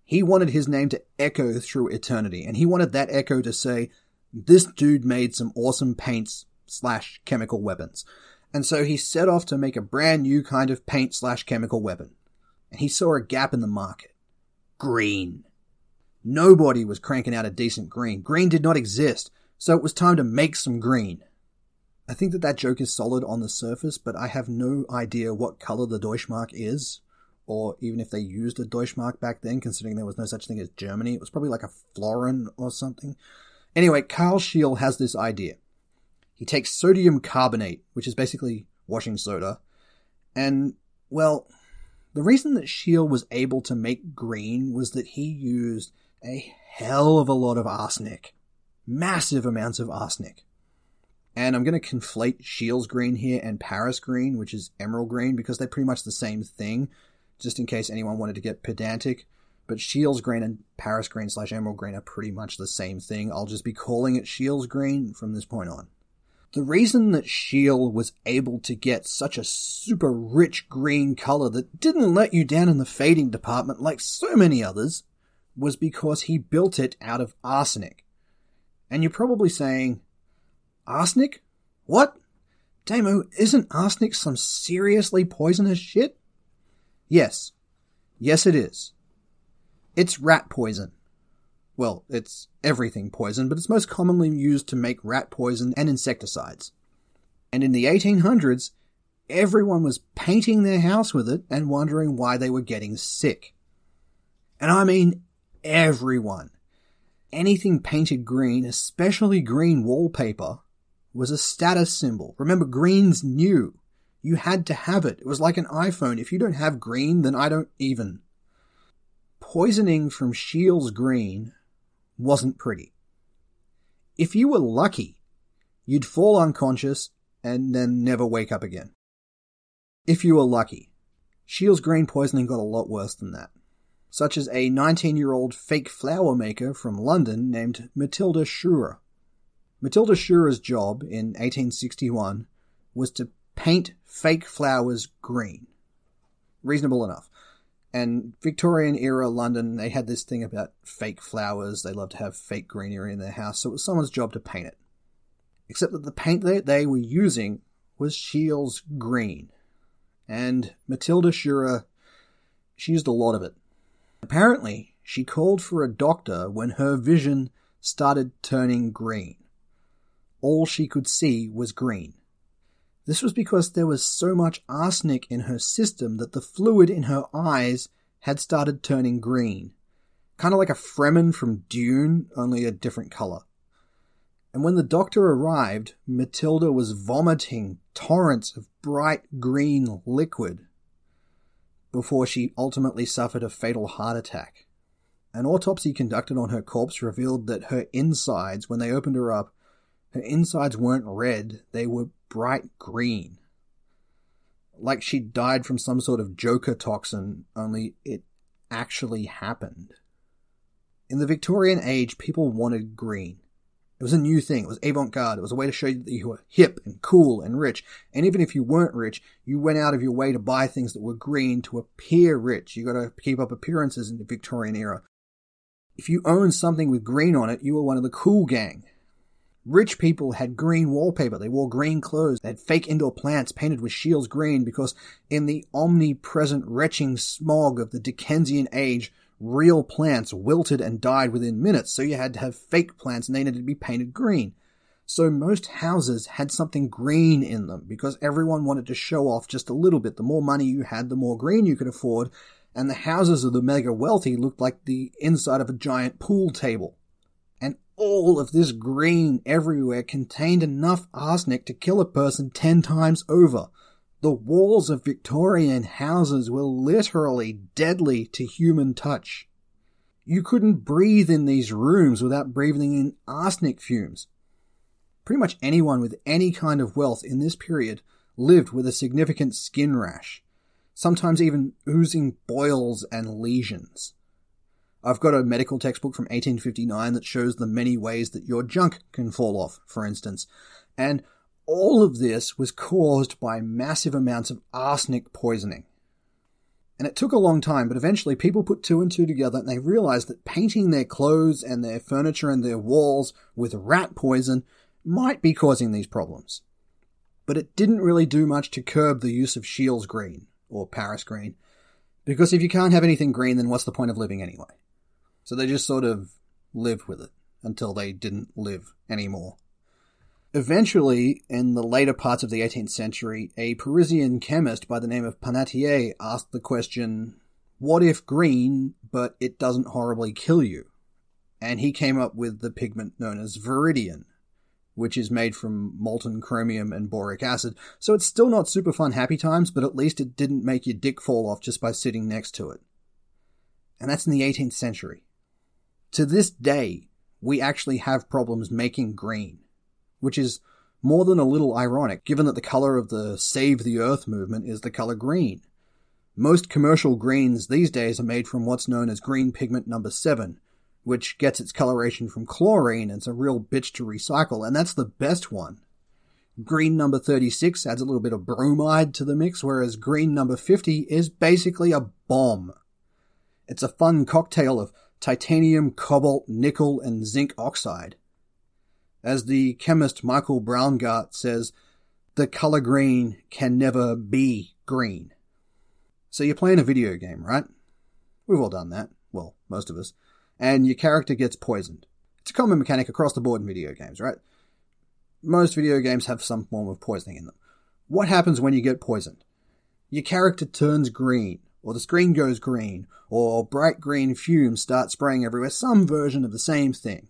[SPEAKER 1] He wanted his name to echo through eternity, and he wanted that echo to say, this dude made some awesome paints slash chemical weapons. And so he set off to make a brand new kind of paint slash chemical weapon and he saw a gap in the market. Green. Nobody was cranking out a decent green. Green did not exist, so it was time to make some green. I think that that joke is solid on the surface, but I have no idea what color the Deutschmark is, or even if they used a Deutschmark back then, considering there was no such thing as Germany. It was probably like a florin or something. Anyway, Carl Scheele has this idea. He takes sodium carbonate, which is basically washing soda, and, well, the reason that Scheele was able to make green was that he used a hell of a lot of arsenic. Massive amounts of arsenic. And I'm going to conflate Scheele's green here and Paris green, which is emerald green, because they're pretty much the same thing, just in case anyone wanted to get pedantic. But Scheele's green and Paris green slash emerald green are pretty much the same thing. I'll just be calling it Scheele's green from this point on. The reason that Scheele was able to get such a super rich green color that didn't let you down in the fading department like so many others was because he built it out of arsenic. And you're probably saying, arsenic? What? Damo, isn't arsenic some seriously poisonous shit? Yes. Yes, it is. It's rat poison. Well, it's everything poison, but it's most commonly used to make rat poison and insecticides. And in the 1800s, everyone was painting their house with it and wondering why they were getting sick. And I mean everyone. Anything painted green, especially green wallpaper, was a status symbol. Remember, green's new. You had to have it. It was like an iPhone. If you don't have green, then I don't even. Poisoning from Scheele's green wasn't pretty. If you were lucky, you'd fall unconscious and then never wake up again. If you were lucky. Scheele's green poisoning got a lot worse than that, such as a 19 year old fake flower maker from London named Matilda Scheurer. Matilda Scheurer's job in 1861 was to paint fake flowers green. Reasonable enough. And Victorian era London, they had this thing about fake flowers. They loved to have fake greenery in their house, so it was someone's job to paint it. Except that the paint that they were using was Scheele's green. And Matilda Scheurer, she used a lot of it. Apparently, she called for a doctor when her vision started turning green. All she could see was green. This was because there was so much arsenic in her system that the fluid in her eyes had started turning green. Kind of like a Fremen from Dune, only a different color. And when the doctor arrived, Matilda was vomiting torrents of bright green liquid before she ultimately suffered a fatal heart attack. An autopsy conducted on her corpse revealed that her insides, when they opened her up, her insides weren't red, they were bright green. Like she died from some sort of Joker toxin, only it actually happened. In the Victorian age, people wanted green. It was a new thing. It was avant garde. It was a way to show you that you were hip and cool and rich. And even if you weren't rich, you went out of your way to buy things that were green to appear rich. You got to keep up appearances in the Victorian era. If you owned something with green on it, you were one of the cool gang. Rich people had green wallpaper. They wore green clothes. They had fake indoor plants painted with Scheele's green because in the omnipresent retching smog of the Dickensian age, real plants wilted and died within minutes, so you had to have fake plants and they needed to be painted green. So most houses had something green in them because everyone wanted to show off just a little bit. The more money you had, the more green you could afford, and the houses of the mega wealthy looked like the inside of a giant pool table all of this green everywhere contained enough arsenic to kill a person ten times over. The walls of Victorian houses were literally deadly to human touch. You couldn't breathe in these rooms without breathing in arsenic fumes. Pretty much anyone with any kind of wealth in this period lived with a significant skin rash, sometimes even oozing boils and lesions. I've got a medical textbook from 1859 that shows the many ways that your junk can fall off, for instance, and all of this was caused by massive amounts of arsenic poisoning. And it took a long time, but eventually people put two and two together and they realized that painting their clothes and their furniture and their walls with rat poison might be causing these problems. But it didn't really do much to curb the use of Scheele's green, or Paris green, because if you can't have anything green, then what's the point of living anyway? So they just sort of lived with it until they didn't live anymore. Eventually, in the later parts of the 18th century, a Parisian chemist by the name of Pannetier asked the question, what if green, but it doesn't horribly kill you? And he came up with the pigment known as viridian, which is made from molten chromium and boric acid. So it's still not super fun happy times, but at least it didn't make your dick fall off just by sitting next to it. And that's in the 18th century. To this day, we actually have problems making green which is more than a little ironic given that the color of the Save the Earth movement is the color green. Most commercial greens these days are made from what's known as green pigment number 7, which gets its coloration from chlorine and it's a real bitch to recycle, and that's the best one. Green number 36 adds a little bit of bromide to the mix, whereas green number 50 is basically a bomb. It's a fun cocktail of titanium, cobalt, nickel, and zinc oxide. As the chemist Michael Braungart says, the color green can never be green. So you're playing a video game, right? We've all done that. Well, most of us. And your character gets poisoned. It's a common mechanic across the board in video games, right? Most video games have some form of poisoning in them. What happens when you get poisoned? Your character turns green, or the screen goes green, or bright green fumes start spraying everywhere, some version of the same thing.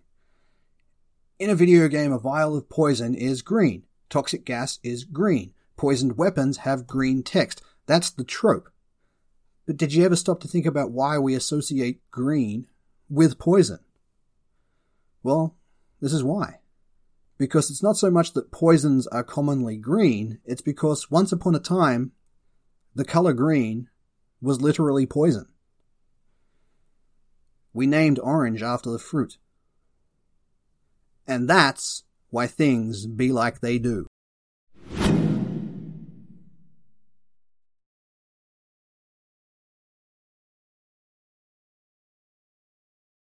[SPEAKER 1] In a video game, a vial of poison is green. Toxic gas is green. Poisoned weapons have green text. That's the trope. But did you ever stop to think about why we associate green with poison? Well, this is why. Because it's not so much that poisons are commonly green, it's because once upon a time, the color green was literally poison. We named orange after the fruit. And that's why things be like they do.